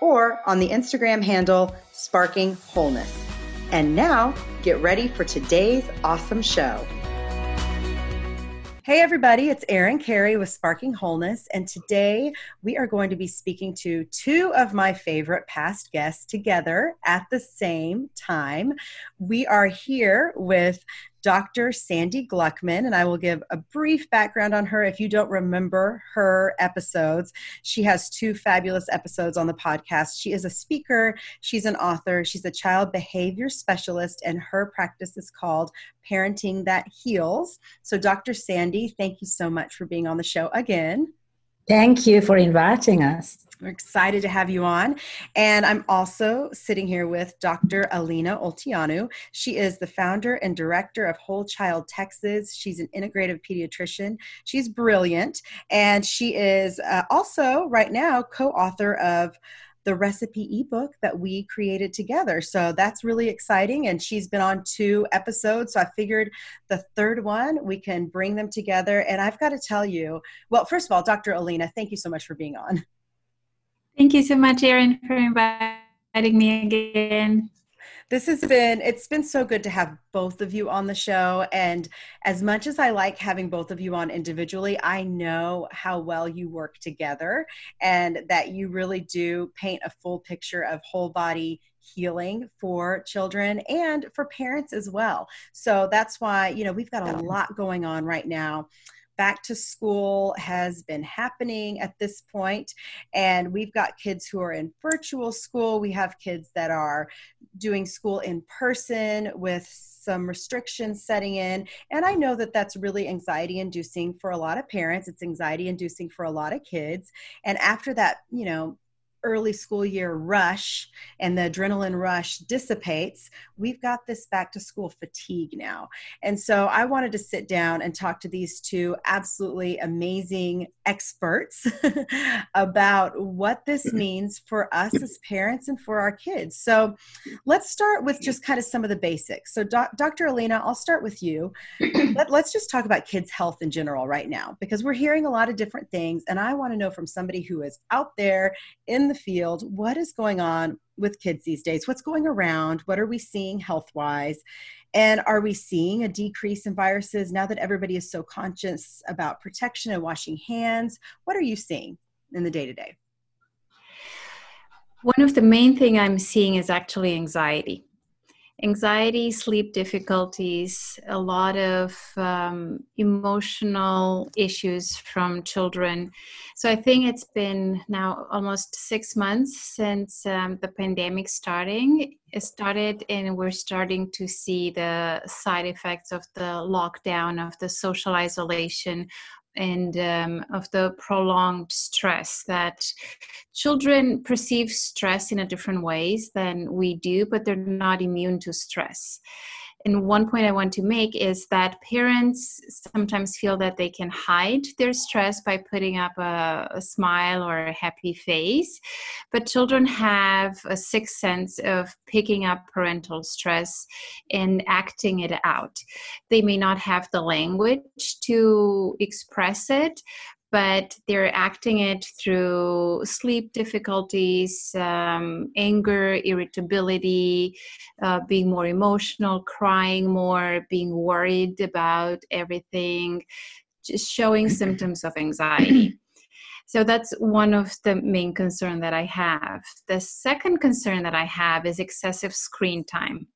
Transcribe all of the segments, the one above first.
or on the Instagram handle Sparking Wholeness. And now, get ready for today's awesome show. Hey, everybody, it's Erin Carey with Sparking Wholeness, and today we are going to be speaking to two of my favorite past guests together at the same time. We are here with Dr. Sandy Gluckman, and I will give a brief background on her if you don't remember her episodes. She has two fabulous episodes on the podcast. She is a speaker, she's an author, she's a child behavior specialist, and her practice is called Parenting That Heals. So, Dr. Sandy, thank you so much for being on the show again. Thank you for inviting us. We're excited to have you on. And I'm also sitting here with Dr. Alina Olteanu. She is the founder and director of Whole Child Texas. She's an integrative pediatrician. She's brilliant. And she is uh, also, right now, co author of the recipe ebook that we created together. So that's really exciting. And she's been on two episodes. So I figured the third one, we can bring them together. And I've got to tell you, well, first of all, Dr. Alina, thank you so much for being on. Thank you so much, Erin, for inviting me again. This has been, it's been so good to have both of you on the show. And as much as I like having both of you on individually, I know how well you work together and that you really do paint a full picture of whole body healing for children and for parents as well. So that's why, you know, we've got a lot going on right now back to school has been happening at this point and we've got kids who are in virtual school. We have kids that are doing school in person with some restrictions setting in and i know that that's really anxiety inducing for a lot of parents. It's anxiety inducing for a lot of kids and after that you know early school year rush and the adrenaline rush dissipates, we've got this back to school fatigue now. And so I wanted to sit down and talk to these two absolutely amazing experts about what this mm-hmm. means for us as parents and for our kids. So let's start with just kind of some of the basics. So, doc- Dr. Alina, I'll start with you. Let, let's just talk about kids' health in general right now because we're hearing a lot of different things. And I want to know from somebody who is out there in the field what is going on with kids these days? What's going around? What are we seeing health wise and are we seeing a decrease in viruses now that everybody is so conscious about protection and washing hands? What are you seeing in the day to day one of the main thing i'm seeing is actually anxiety anxiety, sleep difficulties, a lot of um, emotional issues from children. So I think it's been now almost six months since um, the pandemic starting it started, and we're starting to see the side effects of the lockdown, of the social isolation, and um, of the prolonged stress that children perceive stress in a different ways than we do but they're not immune to stress and one point I want to make is that parents sometimes feel that they can hide their stress by putting up a, a smile or a happy face. But children have a sixth sense of picking up parental stress and acting it out. They may not have the language to express it, but they're acting it through sleep difficulties, um, anger, irritability, uh, being more emotional, crying more, being worried about everything, just showing symptoms of anxiety. So that's one of the main concern that I have. The second concern that I have is excessive screen time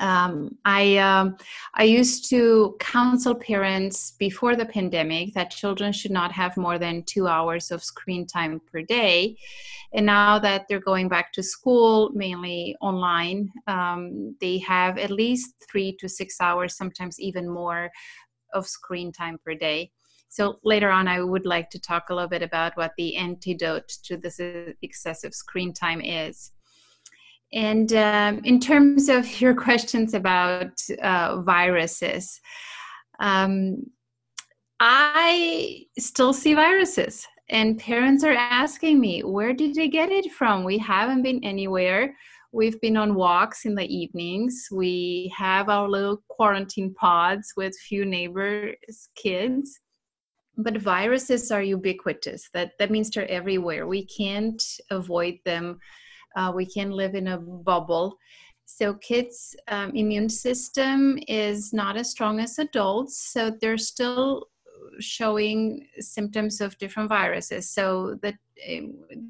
um, I um, I used to counsel parents before the pandemic that children should not have more than two hours of screen time per day, and now that they're going back to school, mainly online, um, they have at least three to six hours, sometimes even more, of screen time per day. So later on, I would like to talk a little bit about what the antidote to this excessive screen time is And um, in terms of your questions about uh, viruses, um, I still see viruses, and parents are asking me, where did they get it from? We haven't been anywhere. We've been on walks in the evenings. We have our little quarantine pods with few neighbors' kids. But viruses are ubiquitous. That that means they're everywhere. We can't avoid them. Uh, we can live in a bubble. So kids' um, immune system is not as strong as adults, so they're still showing symptoms of different viruses. So the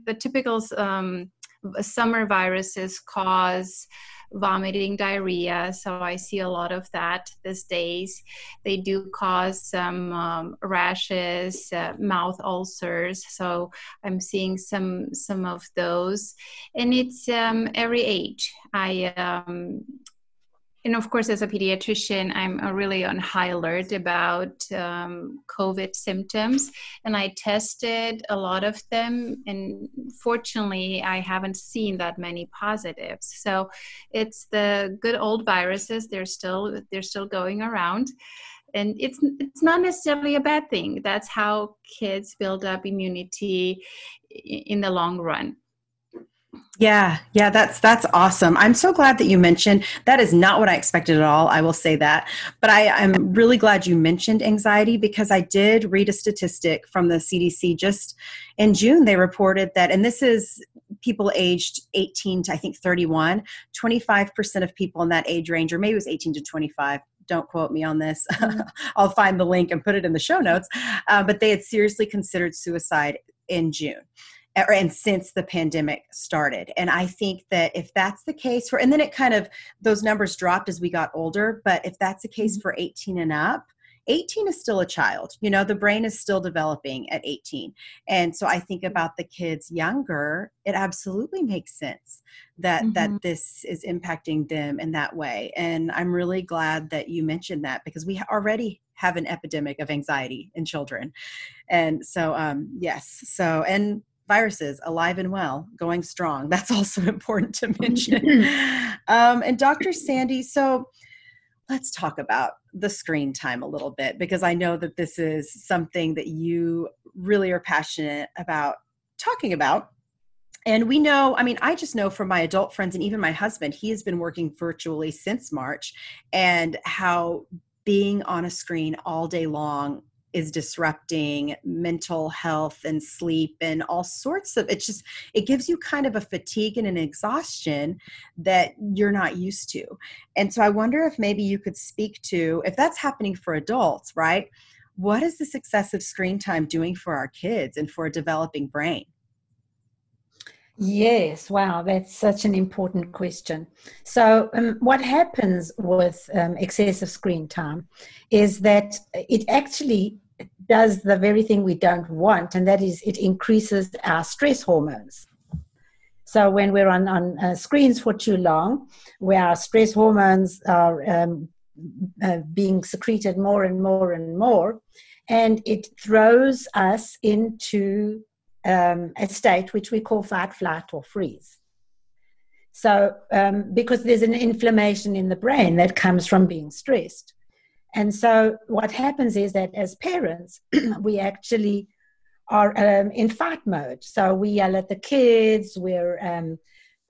the typical um, summer viruses cause vomiting, diarrhea. So I see a lot of that these days. They do cause some um, rashes, uh, mouth ulcers. So I'm seeing some some of those, and it's um, every age. I um, and of course, as a pediatrician, I'm really on high alert about um, COVID symptoms, and I tested a lot of them. And fortunately, I haven't seen that many positives. So it's the good old viruses; they're still they're still going around, and it's it's not necessarily a bad thing. That's how kids build up immunity in the long run. Yeah, yeah, that's that's awesome. I'm so glad that you mentioned that is not what I expected at all. I will say that. But I, I'm really glad you mentioned anxiety because I did read a statistic from the CDC just in June. They reported that, and this is people aged 18 to I think 31, 25% of people in that age range, or maybe it was 18 to 25, don't quote me on this. Mm-hmm. I'll find the link and put it in the show notes. Uh, but they had seriously considered suicide in June and since the pandemic started. And i think that if that's the case for and then it kind of those numbers dropped as we got older but if that's the case mm-hmm. for 18 and up 18 is still a child. You know the brain is still developing at 18 and so i think about the kids younger it absolutely makes sense that mm-hmm. that this is impacting them in that way. And i'm really glad that you mentioned that because we already have an epidemic of anxiety in children. And so um yes so and viruses alive and well, going strong. That's also important to mention. um, and Dr. Sandy, so let's talk about the screen time a little bit because I know that this is something that you really are passionate about talking about. And we know, I mean, I just know from my adult friends and even my husband, he has been working virtually since March, and how being on a screen all day long is disrupting mental health and sleep and all sorts of it's just it gives you kind of a fatigue and an exhaustion that you're not used to. And so i wonder if maybe you could speak to if that's happening for adults right? What is this excessive screen time doing for our kids and for a developing brain Yes, wow, that's such an important question. So, um, what happens with um, excessive screen time is that it actually does the very thing we don't want, and that is it increases our stress hormones. So, when we're on, on uh, screens for too long, where our stress hormones are um, uh, being secreted more and more and more, and it throws us into um, a state which we call fight, flight, or freeze. So, um, because there's an inflammation in the brain that comes from being stressed. And so, what happens is that as parents, we actually are um, in fight mode. So, we yell at the kids, we're, um,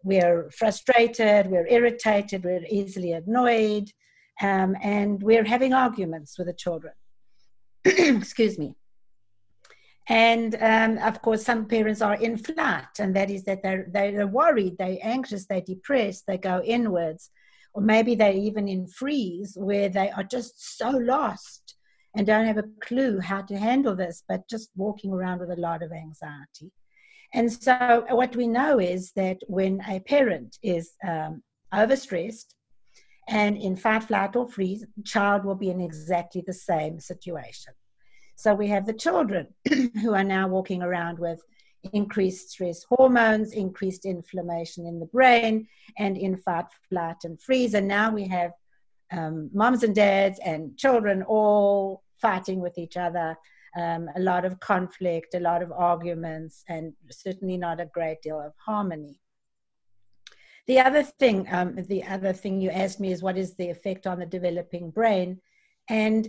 we're frustrated, we're irritated, we're easily annoyed, um, and we're having arguments with the children. Excuse me. And um, of course, some parents are in flight, and that is that they're, they're worried, they're anxious, they're depressed, they go inwards. Or maybe they're even in freeze where they are just so lost and don't have a clue how to handle this, but just walking around with a lot of anxiety. And so, what we know is that when a parent is um, overstressed and in fight, flight, or freeze, child will be in exactly the same situation. So we have the children who are now walking around with increased stress hormones, increased inflammation in the brain, and in fight, flight, and freeze. And now we have um, moms and dads and children all fighting with each other. Um, a lot of conflict, a lot of arguments, and certainly not a great deal of harmony. the other thing, um, the other thing you asked me is what is the effect on the developing brain? And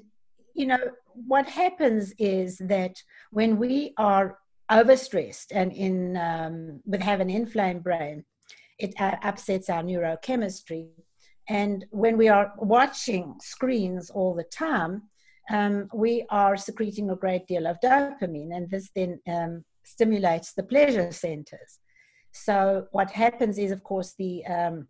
you know what happens is that when we are overstressed and in um, with have an inflamed brain, it upsets our neurochemistry. And when we are watching screens all the time, um, we are secreting a great deal of dopamine, and this then um, stimulates the pleasure centers. So what happens is, of course, the um,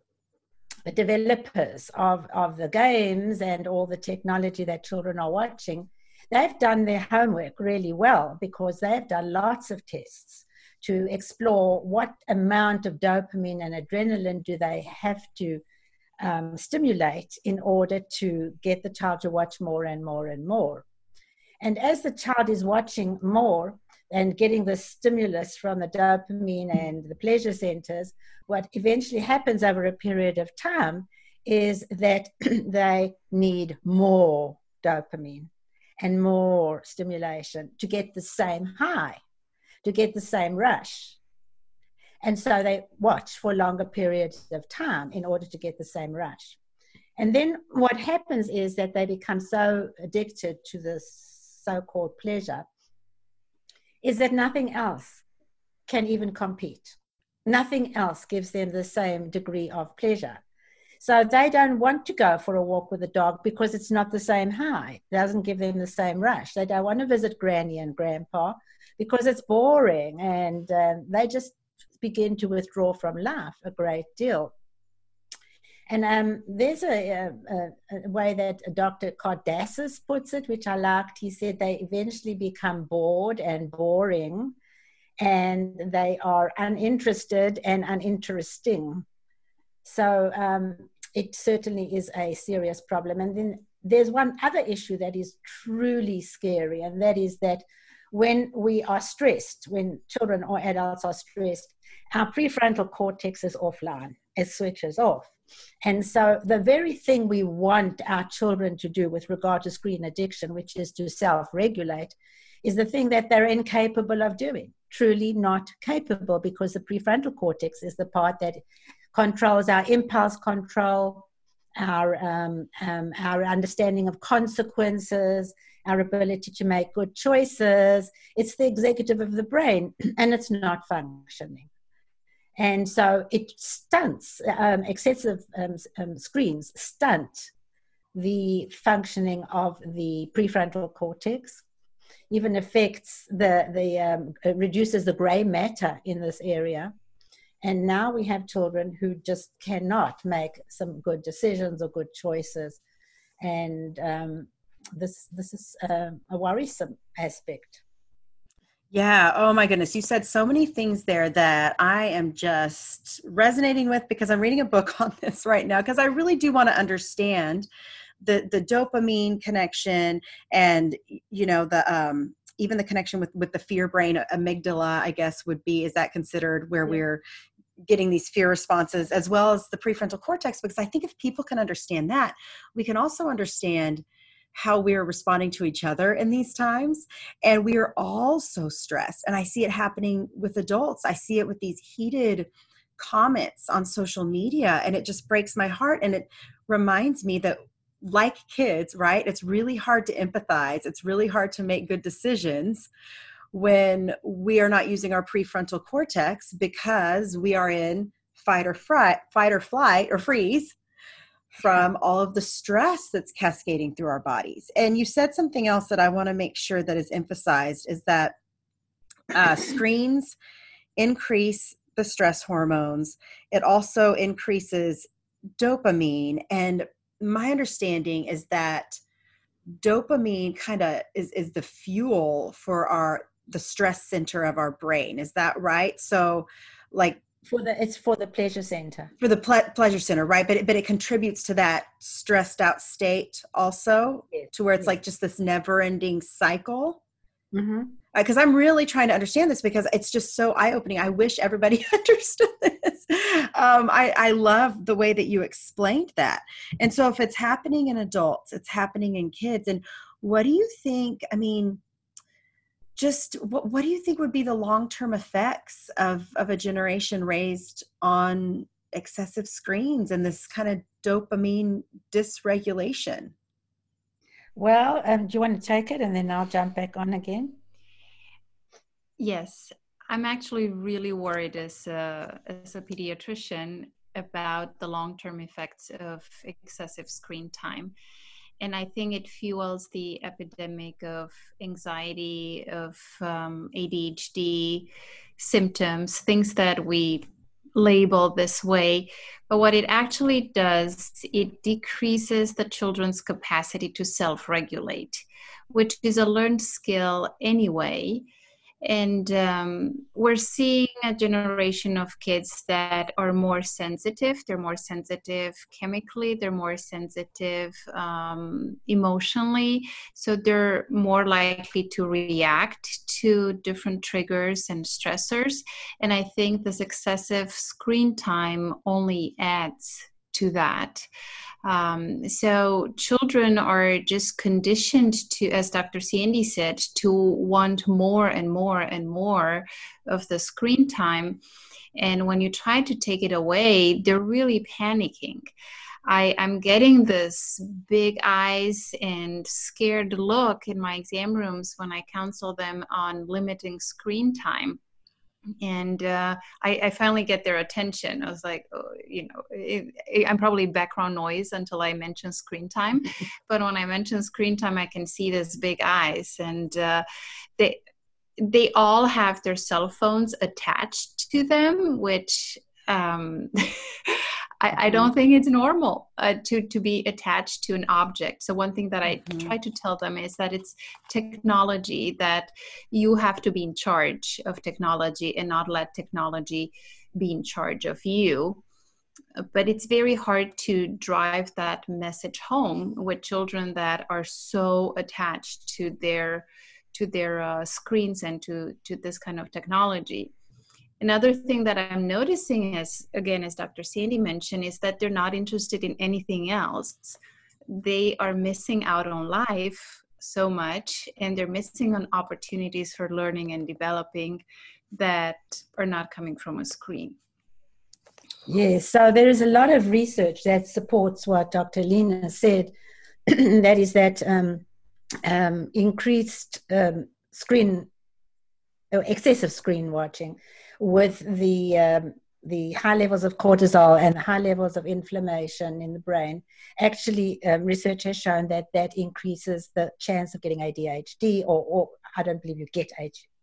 the developers of, of the games and all the technology that children are watching, they've done their homework really well because they've done lots of tests to explore what amount of dopamine and adrenaline do they have to um, stimulate in order to get the child to watch more and more and more. And as the child is watching more, and getting the stimulus from the dopamine and the pleasure centers, what eventually happens over a period of time is that they need more dopamine and more stimulation to get the same high, to get the same rush. And so they watch for longer periods of time in order to get the same rush. And then what happens is that they become so addicted to this so called pleasure is that nothing else can even compete. Nothing else gives them the same degree of pleasure. So they don't want to go for a walk with a dog because it's not the same high. It doesn't give them the same rush. They don't want to visit granny and grandpa because it's boring and uh, they just begin to withdraw from life a great deal. And um, there's a, a, a, way that Dr. Kardaras puts it, which I liked. He said they eventually become bored and boring, and they are uninterested and uninteresting. So um, it certainly is a serious problem. And then there's one other issue that is truly scary, and that is that when we are stressed, when children or adults are stressed, our prefrontal cortex is offline, it switches off. And so, the very thing we want our children to do with regard to screen addiction, which is to self regulate, is the thing that they're incapable of doing. Truly not capable because the prefrontal cortex is the part that controls our impulse control, our, um, um, our understanding of consequences, our ability to make good choices. It's the executive of the brain, and it's not functioning. And so it stunts, um, excessive um, um, screens stunt the functioning of the prefrontal cortex, even affects the, the um, reduces the gray matter in this area. And now we have children who just cannot make some good decisions or good choices. And um, this, this is uh, a worrisome aspect. Yeah. Oh my goodness. You said so many things there that I am just resonating with because I'm reading a book on this right now because I really do want to understand the the dopamine connection and you know the um even the connection with with the fear brain amygdala I guess would be is that considered where yeah. we're getting these fear responses as well as the prefrontal cortex because I think if people can understand that we can also understand how we're responding to each other in these times. And we are all so stressed. And I see it happening with adults. I see it with these heated comments on social media. And it just breaks my heart. And it reminds me that, like kids, right? It's really hard to empathize, it's really hard to make good decisions when we are not using our prefrontal cortex because we are in fight or fright, fight or flight or freeze from all of the stress that's cascading through our bodies. And you said something else that I want to make sure that is emphasized is that uh, screens increase the stress hormones. It also increases dopamine. And my understanding is that dopamine kind of is, is the fuel for our the stress center of our brain. Is that right? So like for the it's for the pleasure center for the ple- pleasure center right but it, but it contributes to that stressed out state also yes. to where it's yes. like just this never ending cycle because mm-hmm. uh, i'm really trying to understand this because it's just so eye-opening i wish everybody understood this um, I, I love the way that you explained that and so if it's happening in adults it's happening in kids and what do you think i mean just what, what do you think would be the long-term effects of, of a generation raised on excessive screens and this kind of dopamine dysregulation? Well, um, do you want to take it and then I'll jump back on again? Yes, I'm actually really worried as a, as a pediatrician about the long term effects of excessive screen time. And I think it fuels the epidemic of anxiety, of um, ADHD symptoms, things that we label this way. But what it actually does, it decreases the children's capacity to self regulate, which is a learned skill anyway and um, we're seeing a generation of kids that are more sensitive. They're more sensitive chemically. They're more sensitive um, emotionally. So they're more likely to react to different triggers and stressors. And i think this excessive screen time only adds to that um, so children are just conditioned to, as Dr. Sandy said, to want more and more and more of the screen time. And when you try to take it away, they're really panicking. I, am getting this big eyes and scared look in my exam rooms when I counsel them on limiting screen time and uh, I, I, finally get their attention. I was like, oh, you know, it, it, I'm probably background noise until I mention screen time, but when I mention screen time, I can see this big eyes, and uh, they they all have their cell phones attached to them, which um, I, I, don't think it's normal uh, to to be attached to an object. So one thing that I mm-hmm. try to tell them is that it's technology that you have to be in charge of technology and not let technology be in charge of you. But it's very hard to drive that message home with children that are so attached to their to their uh, screens and to to this kind of technology Another thing that I'm noticing is, again, as Dr. Sandy mentioned, is that they're not interested in anything else. They are missing out on life so much and they're missing on opportunities for learning and developing that are not coming from a screen. Yes, so there is a lot of research that supports what Dr. Alina said. that is that um, um, increased um, screen, excessive screen watching with the um, the high levels of cortisol and high levels of inflammation in the brain, actually, um, research has shown that that increases the chance of getting ADHD, or, or I don't believe you get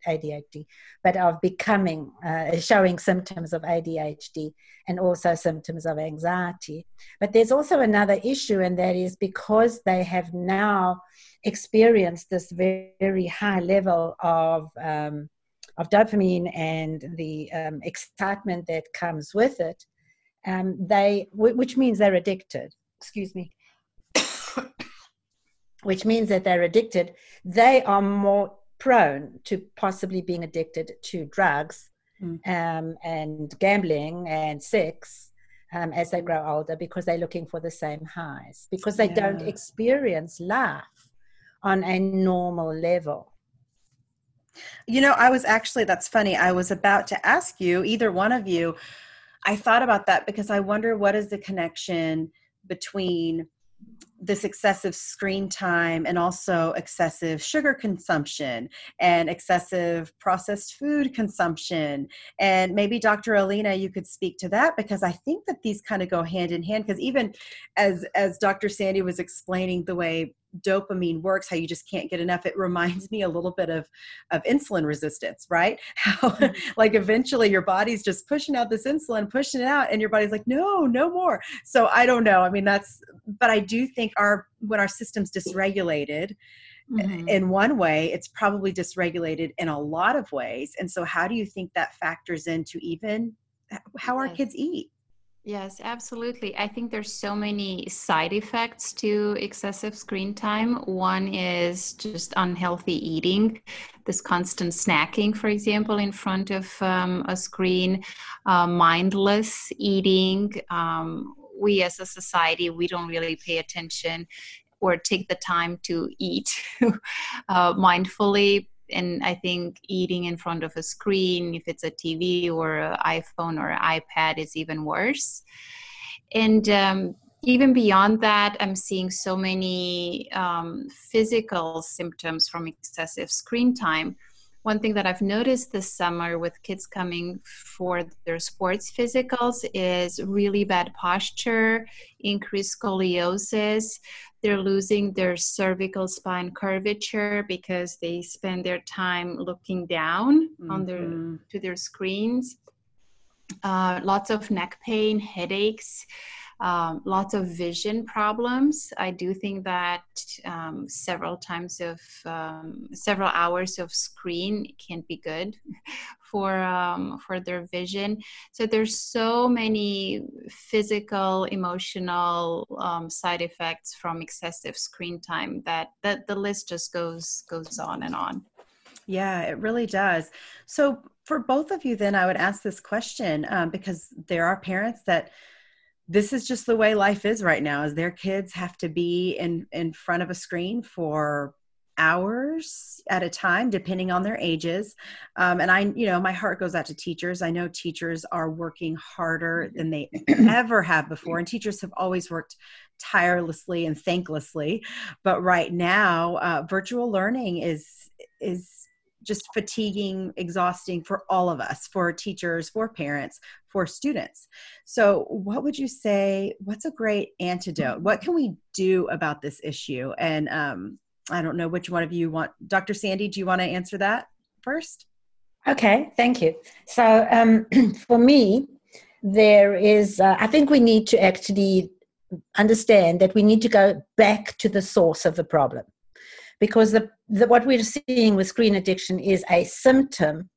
ADHD, but of becoming, uh, showing symptoms of ADHD and also symptoms of anxiety. But there's also another issue, and that is because they have now experienced this very, very high level of um, of dopamine and the um, excitement that comes with it, um, they, which means they're addicted. Excuse me. which means that they're addicted. They are more prone to possibly being addicted to drugs mm. um, and gambling and sex um, as they grow older because they're looking for the same highs because they yeah. don't experience life on a normal level. You know, I was actually, that's funny. I was about to ask you, either one of you, I thought about that because I wonder what is the connection between this excessive screen time and also excessive sugar consumption and excessive processed food consumption and maybe dr alina you could speak to that because i think that these kind of go hand in hand because even as as dr sandy was explaining the way dopamine works how you just can't get enough it reminds me a little bit of of insulin resistance right? How like eventually your body's just pushing out this insulin pushing it out and your body's like no no more. So i don't know i mean that's but i do think our when our system's dysregulated mm-hmm. in one way it's probably dysregulated in a lot of ways and so how do you think that factors into even how our kids eat Yes, absolutely. I think there's so many side effects to excessive screen time. One is just unhealthy eating, this constant snacking, for example, in front of um, a screen, uh, mindless eating. Um, we as a society, we don't really pay attention or take the time to eat uh, mindfully and I think eating in front of a screen, if it's a TV or an iPhone or an iPad, is even worse. And um, even beyond that, I'm seeing so many um, physical symptoms from excessive screen time. One thing that I've noticed this summer with kids coming for their sports physicals is really bad posture, increased scoliosis. They're losing their cervical spine curvature because they spend their time looking down mm-hmm. on their mm-hmm. to their screens. Uh, lots of neck pain, headaches um, lots of vision problems. I do think that um, several times of um, several hours of screen can be good for um, for their vision. So there's so many physical, emotional um, side effects from excessive screen time that that the list just goes goes on and on. Yeah, it really does. So for both of you, then I would ask this question um, because there are parents that this is just the way life is right now is their kids have to be in in front of a screen for hours at a time depending on their ages. Um, and i you know my heart goes out to teachers. I know teachers are working harder than they ever have before and teachers have always worked tirelessly and thanklessly. But right now uh, virtual learning is is just fatiguing, exhausting for all of us, for teachers, for parents, for students. So, what would you say? What's a great antidote? What can we do about this issue? And um, I don't know which one of you want. Dr. Sandy, do you want to answer that first? Okay, thank you. So, um, for me, there is, uh, I think we need to actually understand that we need to go back to the source of the problem because the, the, what we're seeing with screen addiction is a symptom.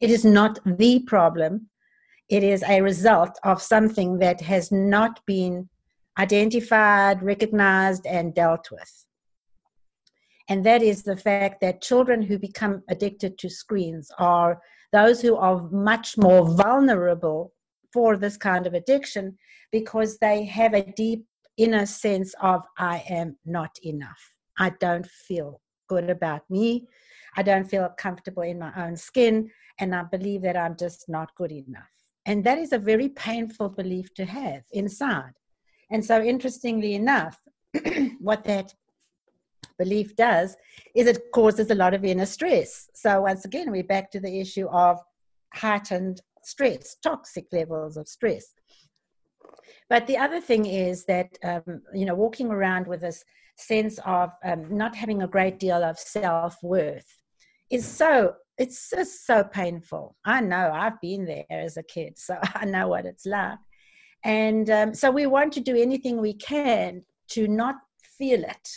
It is not the problem. It is a result of something that has not been identified, recognized, and dealt with. And that is the fact that children who become addicted to screens are those who are much more vulnerable for this kind of addiction because they have a deep inner sense of, I am not enough. I don't feel good about me. I don't feel comfortable in my own skin. And I believe that I'm just not good enough. And that is a very painful belief to have inside. And so, interestingly enough, what that belief does is it causes a lot of inner stress. So, once again, we're back to the issue of heightened stress, toxic levels of stress. But the other thing is that, um, you know, walking around with this sense of um, not having a great deal of self worth is so it's just so painful. I know I've been there as a kid, so I know what it's like. And um, so we want to do anything we can to not feel it.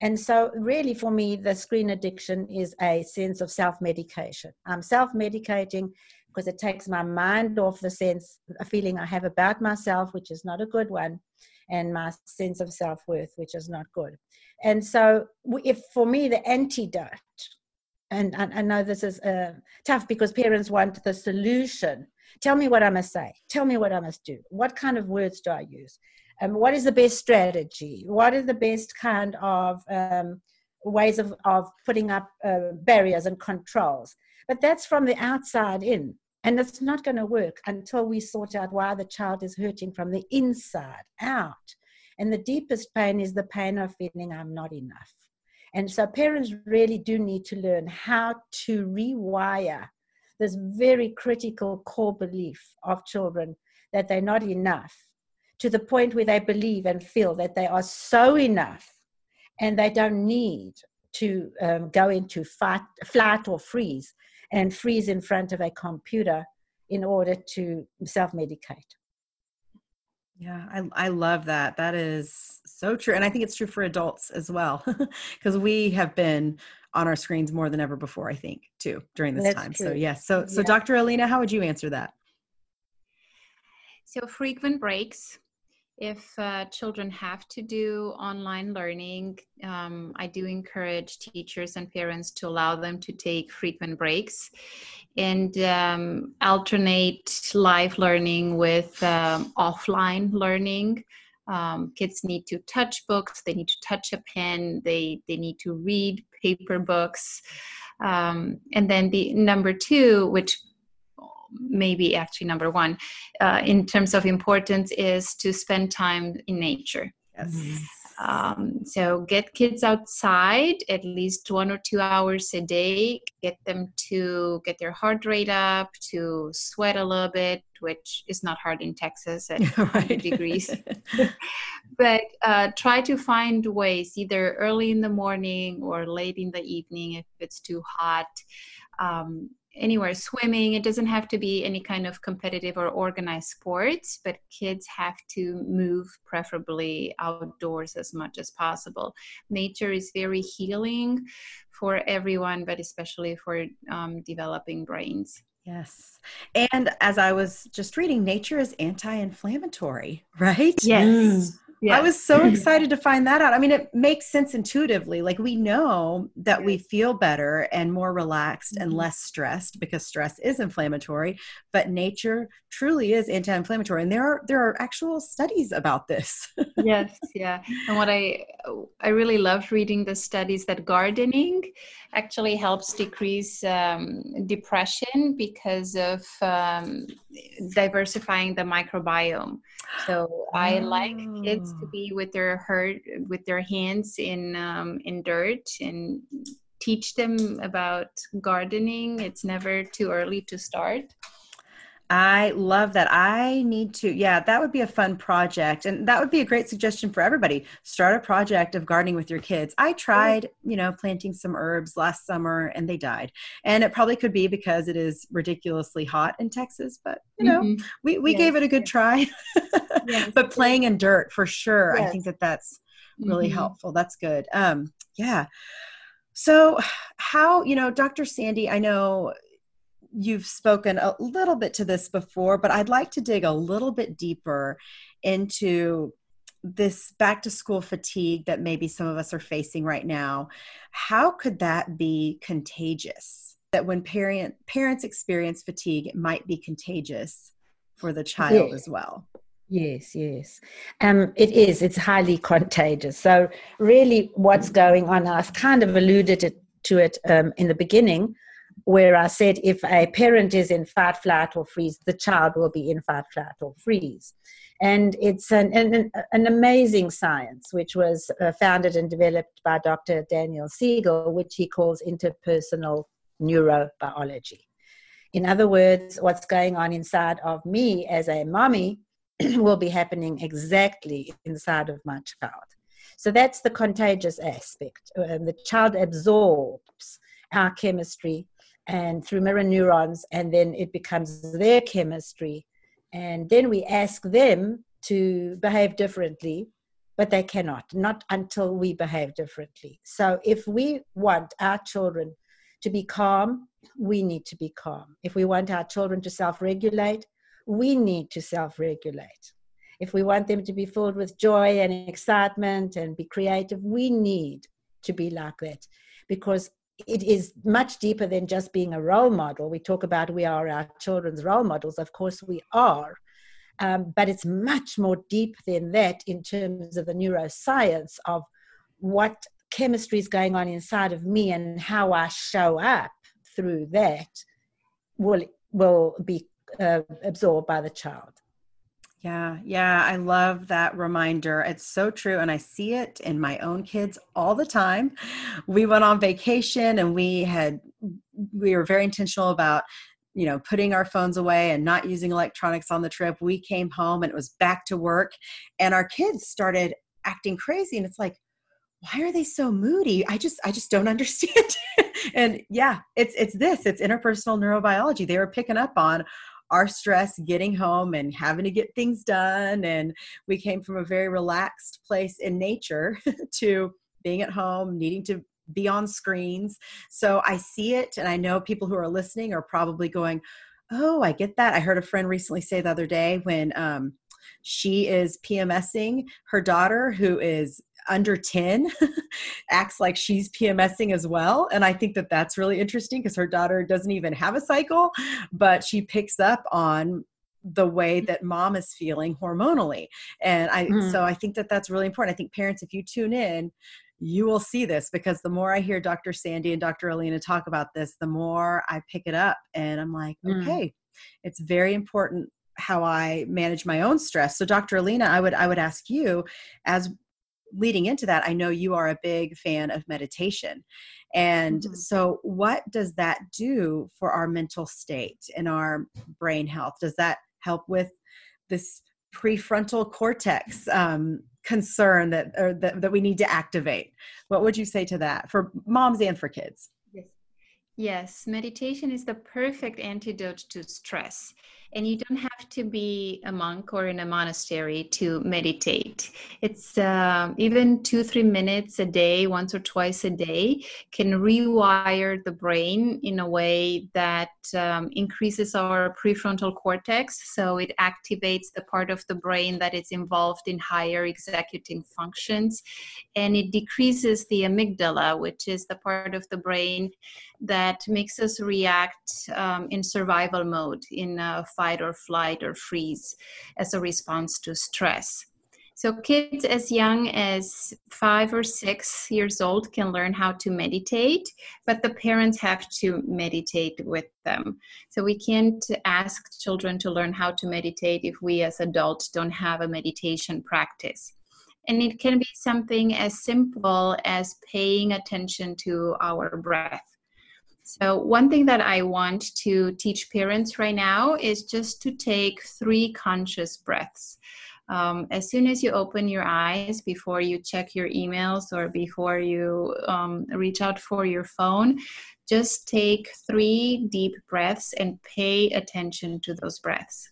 And so, really, for me, the screen addiction is a sense of self medication. I'm self medicating because it takes my mind off the sense, a feeling I have about myself, which is not a good one, and my sense of self worth, which is not good. And so, if for me, the antidote, and I, I know this is uh, tough because parents want the solution. Tell me what I must say. Tell me what I must do. What kind of words do I use? Um, what is the best strategy? What is the best kind of um, ways of, of putting up uh, barriers and controls? But that's from the outside in. And it's not going to work until we sort out why the child is hurting from the inside out. And the deepest pain is the pain of feeling I'm not enough. And so parents really do need to learn how to rewire this very critical core belief of children that they're not enough to the point where they believe and feel that they are so enough and they don't need to um, go into fight, or freeze and freeze in front of a computer in order to self medicate. Yeah, I, I love that. That is so true. And I think it's true for adults as well, because we have been on our screens more than ever before, I think, too, during this That's time. True. So, yes. So, so yeah. Dr. Alina, how would you answer that? So, frequent breaks if uh, children have to do online learning, um, I do encourage teachers and parents to allow them to take frequent breaks and um, alternate live learning with um, offline learning. Um, kids need to touch books, they need to touch a pen, they, they need to read paper books. Um, and then the number two, which maybe actually number one uh, in terms of importance, is to spend time in nature. Yes. Mm-hmm. Um, so get kids outside at least one or two hours a day. Get them to get their heart rate up, to sweat a little bit, which is not hard in Texas at right. degrees. but uh, try to find ways, either early in the morning or late in the evening if it's too hot. Um, anywhere swimming it doesn't have to be any kind of competitive or organized sports but kids have to move preferably outdoors as much as possible nature is very healing for everyone but especially for um, developing brains Yes. And as I was just reading, nature is anti inflammatory, right? Yes. Mm. I was so excited to find that out. I mean, it makes sense intuitively. Like we know that we feel better and more relaxed and mm-hmm. less stressed because stress is inflammatory, but nature truly is anti-inflammatory and there are there are actual studies about this. yes, yeah. And what I I really loved reading the studies that gardening actually helps decrease um, depression because of um, diversifying the microbiome. So. I like kids to be with their hurt with their hands in um, in dirt and teach them about gardening. It's never too early to start. I love that. I need to, yeah, that would be a fun project. And that would be a great suggestion for everybody. Start a project of gardening with your kids. I tried, you know, planting some herbs last summer and they died. And it probably could be because it is ridiculously hot in Texas, but you know, mm-hmm. we, we yes. gave it a good try. yes. But playing in dirt for sure. Yes. I think that that's really mm-hmm. helpful. That's good. Um, yeah. So, how, you know, Dr. Sandy, I know you've spoken a little bit to this before, but I'd like to dig a little bit deeper into this back to school fatigue that maybe some of us are facing right now. How could that be contagious? That when parent parents experience fatigue, it might be contagious for the child as well. Yes, yes. Um, it is. It's highly contagious. So, really, what's going on, I've kind of alluded it, to it um, in the beginning, where I said if a parent is in fight, flight, or freeze, the child will be in fight, flight, or freeze. And it's an, an, an amazing science, which was uh, founded and developed by Dr. Daniel Siegel, which he calls interpersonal neurobiology. In other words, what's going on inside of me as a mommy will be happening exactly inside of my child. So that's the contagious aspect. Um, the child absorbs our chemistry and through mirror neurons, and then it becomes their chemistry. And then we ask them to behave differently, but they cannot, not until we behave differently. So if we want our children to be calm, we need to be calm. If we want our children to self regulate, we need to self regulate. If we want them to be filled with joy and excitement and be creative, we need to be like that because it is much deeper than just being a role model. We talk about we are our children's role models. Of course, we are. Um, but it's much more deep than that in terms of the neuroscience of what chemistry is going on inside of me and how I show up through that will will be uh, absorbed by the child. Yeah, yeah, I love that reminder. It's so true. And I see it in my own kids all the time. We went on vacation and we had, we were very intentional about, you know, putting our phones away and not using electronics on the trip. We came home and it was back to work and our kids started acting crazy. And it's like, why are they so moody? I just, I just don't understand. and yeah, it's, it's this, it's interpersonal neurobiology. They were picking up on, our stress getting home and having to get things done. And we came from a very relaxed place in nature to being at home, needing to be on screens. So I see it, and I know people who are listening are probably going, Oh, I get that. I heard a friend recently say the other day when um, she is PMSing her daughter, who is under 10 acts like she's PMSing as well. And I think that that's really interesting because her daughter doesn't even have a cycle, but she picks up on the way that mom is feeling hormonally. And I, mm. so I think that that's really important. I think parents, if you tune in, you will see this because the more I hear Dr. Sandy and Dr. Alina talk about this, the more I pick it up and I'm like, mm. okay, it's very important how I manage my own stress. So Dr. Alina, I would I would ask you as leading into that, I know you are a big fan of meditation. And mm-hmm. so, what does that do for our mental state and our brain health? Does that help with this prefrontal cortex um, concern that, or that, that we need to activate? What would you say to that for moms and for kids? Yes, yes. meditation is the perfect antidote to stress and you don't have to be a monk or in a monastery to meditate. It's uh, even two three minutes a day once or twice a day can rewire the brain in a way that um, increases our prefrontal cortex. So it activates the part of the brain that is involved in higher executing functions. And it decreases the amygdala which is the part of the brain that makes us react um, in survival mode in a fight or flight or freeze as a response to stress. So kids as young as five or six years old can learn how to meditate, but the parents have to meditate with them. So we can't ask children to learn how to meditate if we as adults don't have a meditation practice. And it can be something as simple as paying attention to our breath. So, one thing that I want to teach parents right now is just to take three conscious breaths. Um, as soon as you open your eyes, before you check your emails or before you um, reach out for your phone, just take three deep breaths and pay attention to those breaths.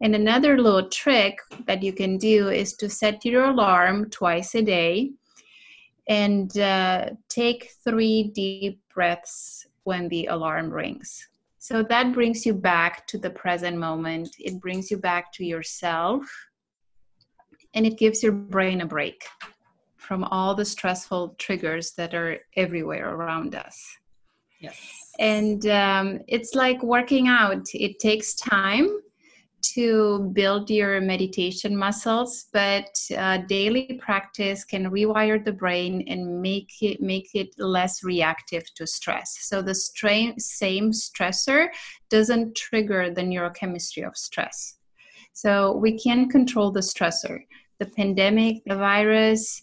And another little trick that you can do is to set your alarm twice a day and uh, take three deep breaths when the alarm rings. So that brings you back to the present moment. It brings you back to yourself and it gives your brain a break from all the stressful triggers that are everywhere around us. Yes. And um, it's like working out, it takes time to build your meditation muscles, but uh, daily practice can rewire the brain and make it make it less reactive to stress. So the same stressor doesn't trigger the neurochemistry of stress. So we can control the stressor. The pandemic, the virus,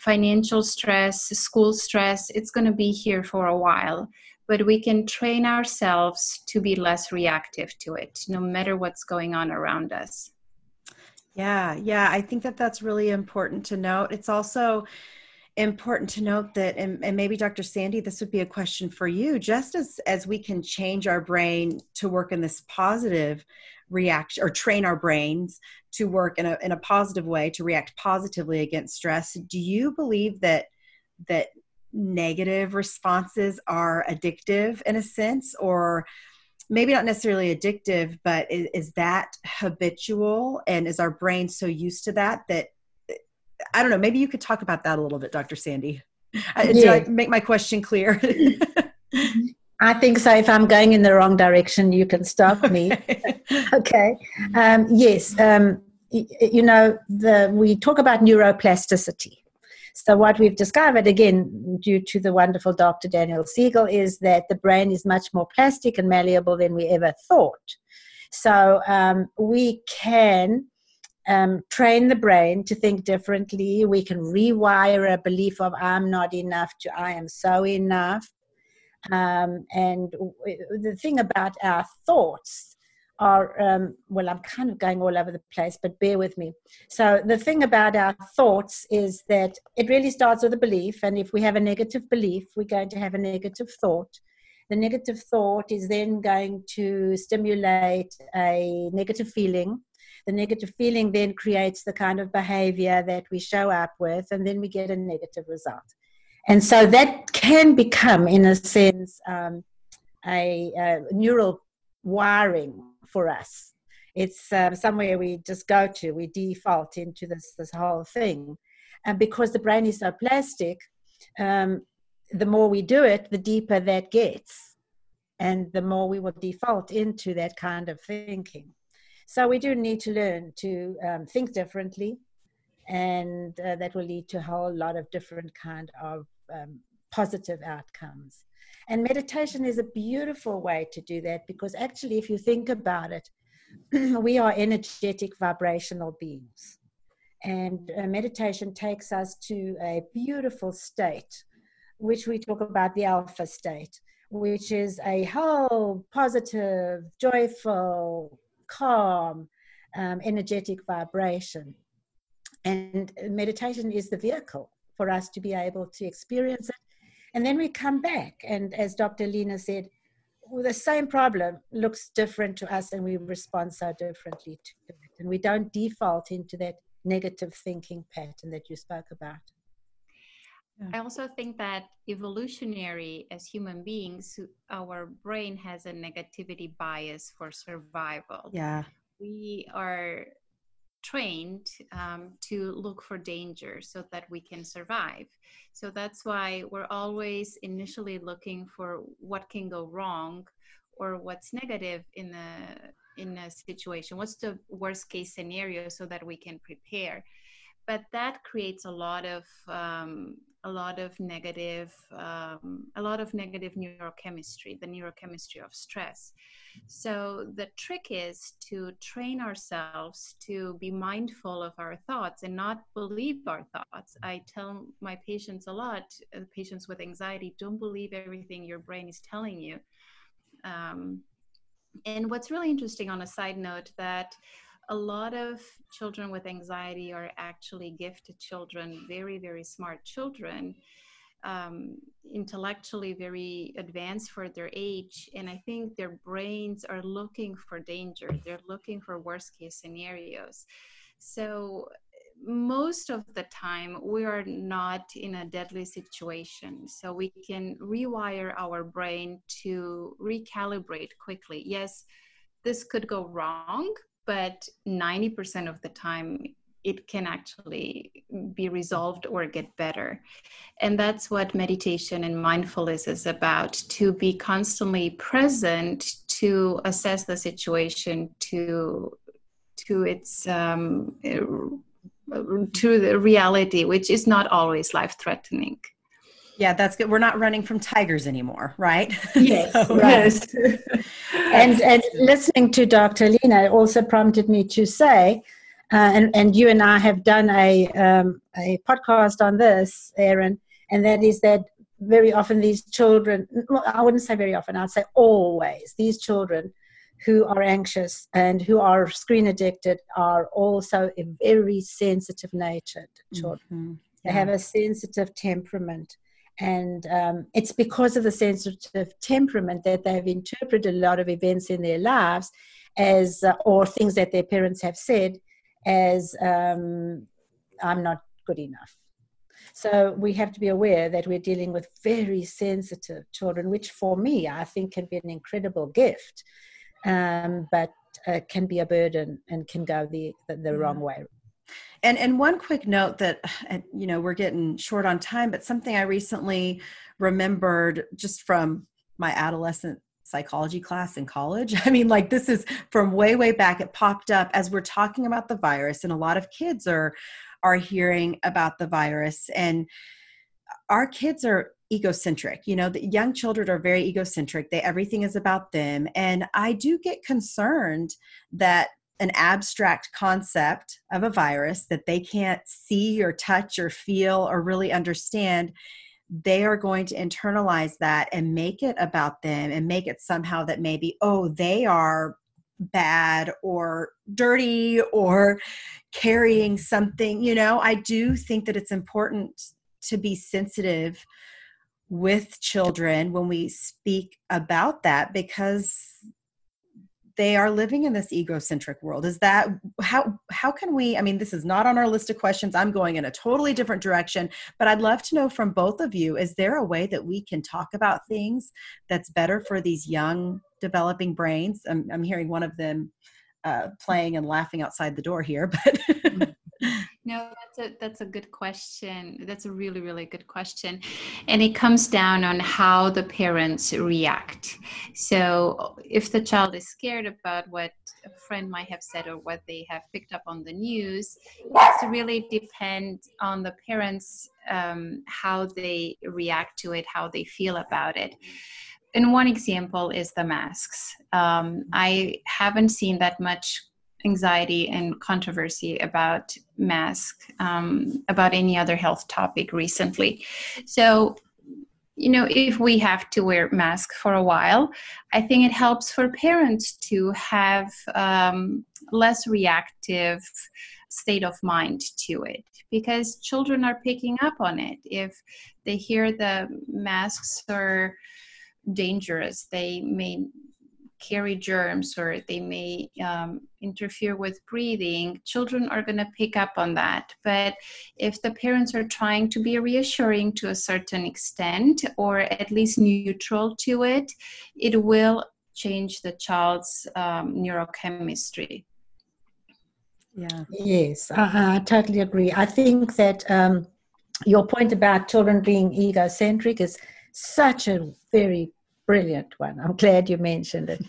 financial stress, school stress, it's going to be here for a while but we can train ourselves to be less reactive to it no matter what's going on around us. Yeah yeah i think that that's really important to note. It's also important to note that and, and, maybe dr sandy this would be a question for you. Just as as we can change our brain to work in this positive reaction or train our brains to work in a, in a positive way to react positively against stress do you believe that that negative responses are addictive in a sense or maybe not necessarily addictive but is, is, that habitual and is our brain so used to that that i don't know maybe you could talk about that a little bit dr sandy yeah. did i make my question clear I think so. If I'm going in the wrong direction, you can stop me. okay. Um, yes. Um, you know, the, we talk about neuroplasticity. So, what we've discovered, again, due to the wonderful Dr. Daniel Siegel, is that the brain is much more plastic and malleable than we ever thought. So, um, we can um, train the brain to think differently. We can rewire a belief of I'm not enough to I am so enough. Um, and the thing about our thoughts are um, well i'm kind of going all over the place but bear with me. So the thing about our thoughts is that it really starts with a belief and if we have a negative belief we're going to have a negative thought. The negative thought is then going to stimulate a negative feeling. The negative feeling then creates the kind of behavior that we show up with and then we get a negative result. And so that can become in a sense um, a, a neural wiring for us. It's um, somewhere we just go to. We default into this this whole thing, and because the brain is so plastic, um, the more we do it, the deeper that gets, and the more we will default into that kind of thinking. So we do need to learn to um, think differently, and uh, that will lead to a whole lot of different kind of um, positive outcomes. And meditation is a beautiful way to do that because actually, if you think about it, we are energetic vibrational beings. And uh, meditation takes us to a beautiful state, which we talk about the alpha state, which is a whole positive, joyful, calm, um, energetic vibration. And meditation is the vehicle for us to be able to experience it. And then we come back, and as Dr. Alina said, well, the same problem looks different to us, and we respond so differently to it. And we don't default into that negative thinking pattern that you spoke about. I also think that evolutionary as human beings, our brain has a negativity bias for survival. Yeah. We are trained um, to look for danger so that we can survive. So that's why we're always initially looking for what can go wrong or what's negative in the in a situation. What's the worst case scenario so that we can prepare? But that creates a lot of um, a lot of negative um, a lot of negative neurochemistry, the neurochemistry of stress. So the trick is to train ourselves to be mindful of our thoughts and not believe our thoughts. I tell my patients a lot, uh, patients with anxiety, don't believe everything your brain is telling you. Um, and what's really interesting on a side note that a lot of children with anxiety are actually gifted children, very, very smart children um, intellectually very advanced for their age and i think their brains are looking for danger. They're looking for worst case scenarios. So most of the time we are not in a deadly situation so we can rewire our brain to recalibrate quickly. Yes this could go wrong but 90% of the time it can actually be resolved or get better. And that's what meditation and mindfulness is about to be constantly present to assess the situation to to its um, to the reality which is not always life threatening yeah that's good we're not running from tigers anymore right yes so, yes and and listening to dr alina also prompted me to say uh, and, and you and I have done a, um, a podcast on this, Erin, and that is that very often these children, well, I wouldn't say very often, I'd say always, these children who are anxious and who are screen addicted are also a very sensitive natured children. Mm-hmm. Yeah. They have a sensitive temperament. And um, it's because of the sensitive temperament that they've interpreted a lot of events in their lives as, uh, or things that their parents have said as um, I'm not good enough. So we have to be aware that we're dealing with very sensitive children, which for me I think can be an incredible gift, um, but uh, can be a burden and can go the the, the wrong way. And and one quick note that you know we're getting short on time, but something I recently remembered just from my adolescent psychology class in college. I mean, like this is from way, way back. It popped up as we're talking about the virus, and a lot of kids are are hearing about the virus. And our kids are egocentric. You know, the young children are very egocentric. They everything is about them. And I do get concerned that an abstract concept of a virus that they can't see or touch or feel or really understand they are going to internalize that and make it about them and make it somehow that maybe, oh, they are bad or dirty or carrying something. You know, I do think that it's important to be sensitive with children when we speak about that because they are living in this egocentric world. Is that how how can we i mean this is not on our list of questions. I'm going in a totally different direction but i'd love to know from both of you is there a way that we can talk about things that's better for these young developing brains? I'm, I'm hearing one of them uh, playing and laughing outside the door here but No, that's a that's a good question. That's a really really good question, and it comes down on how the parents react. So, if the child is scared about what a friend might have said or what they have picked up on the news, it's really depend on the parents um, how they react to it, how they feel about it and one example is the masks. Um, I haven't seen that much anxiety and controversy about mask um, about any other health topic recently. So you know if we have to wear mask for a while i think it helps for parents to have um, less reactive state of mind to it because children are picking up on it. If they hear the masks are dangerous they may carry germs or they may um, interfere with breathing, children are going to pick up on that. But if the parents are trying to be reassuring to a certain extent or at least neutral to it, it will change the child's um, neurochemistry. Yeah. Yes, I, I, totally agree. I think that um, your point about children being egocentric is such a very brilliant one. I'm glad you mentioned it.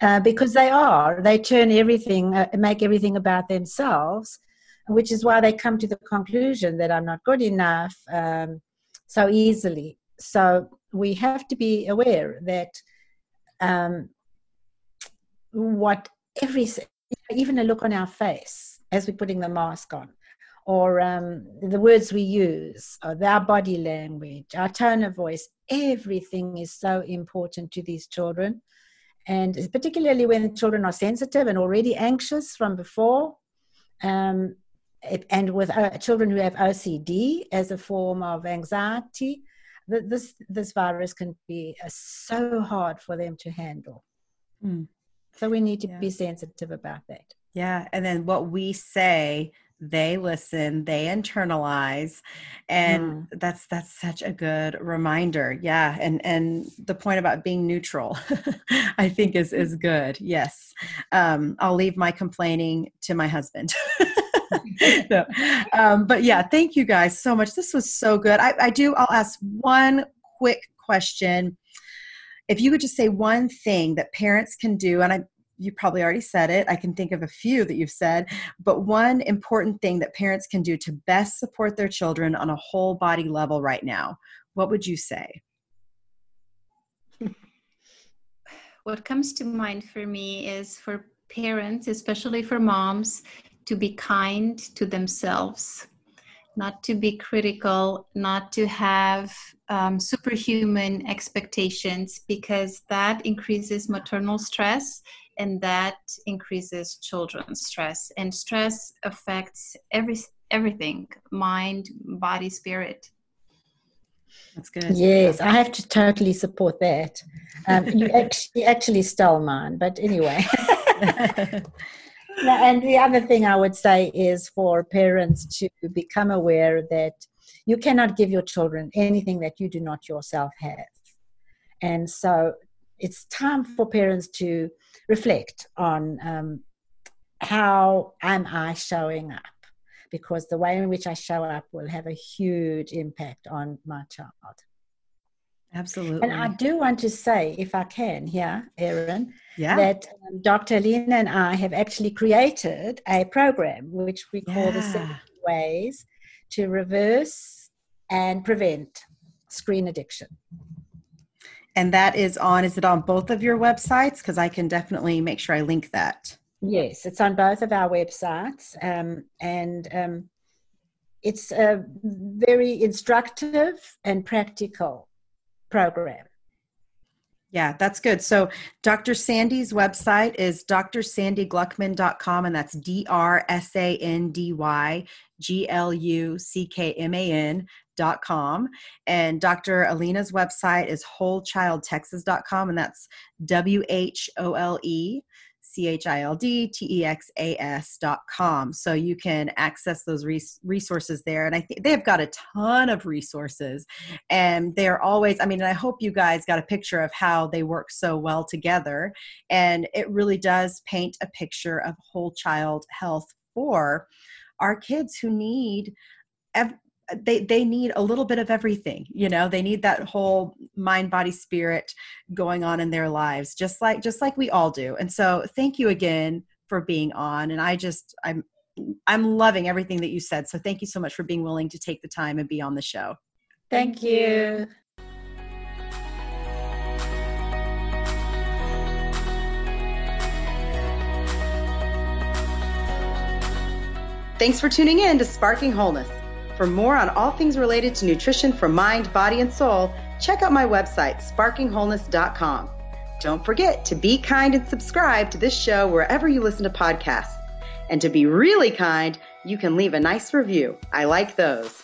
Uh, because they are. They turn everything, uh, make everything about themselves, which is why they come to the conclusion that I'm not good enough um, so easily. So we have to be aware that um, what every, even a look on our face as we're putting the mask on, or um, the words we use, or our body language, our tone of voice, everything is so important to these children. And particularly when children are sensitive and already anxious from before, um, and with uh, children who have OCD as a form of anxiety, th- this, this virus can be uh, so hard for them to handle. Mm. So we need to yeah. be sensitive about that. Yeah. And then what we say they listen they internalize and mm. that's that's such a good reminder yeah and and the point about being neutral i think is is good yes um i'll leave my complaining to my husband no. um, but yeah thank you guys so much this was so good I, I do i'll ask one quick question if you could just say one thing that parents can do and i you probably already said it. I can think of a few that you've said, but one important thing that parents can do to best support their children on a whole body level right now, what would you say? what comes to mind for me is for parents, especially for moms, to be kind to themselves, not to be critical, not to have um, superhuman expectations, because that increases maternal stress and that increases children's stress. And stress affects every everything mind body spirit. That's good. Yes i have to totally support that. Um, you actually actually stole mine but anyway. And the other thing i would say is for parents to become aware that you cannot give your children anything that you do not yourself have. And so it's time for parents to reflect on um, how am I showing up? Because the way in which I show up will have a huge impact on my child. Absolutely. And I do want to say, if I can, here, Erin, yeah. that um, Dr. Alina and I have actually created a program which we call yeah. the Seven Ways to Reverse and Prevent Screen Addiction and that is on is it on both of your websites? Because i can definitely make sure i link that. Yes it's on both of our websites um, and um, it's a very instructive and practical program yeah, that's good. So Dr. Sandy's website is drsandygluckman.com and that's D R S A N D Y G L U C K M A N dot com and dr alina's website is wholechildtexas.com and that's w-h-o-l-e C-H-I-L-D-T-E-X-A-S dot com. So you can access those res- resources there. And I think they've got a ton of resources and they're always, I mean, I hope you guys got a picture of how they work so well together. And it really does paint a picture of whole child health for our kids who need they they need a little bit of everything you know they need that whole mind body spirit going on in their lives just like just like we all do. And so thank you again for being on and i just i'm i'm loving everything that you said. So thank you so much for being willing to take the time and be on the show. Thank you. Thanks for tuning in to Sparking Wholeness. For more on all things related to nutrition for mind, body, and soul, check out my website, sparkingwholeness.com. Don't forget to be kind and subscribe to this show wherever you listen to podcasts. And to be really kind, you can leave a nice review. I like those.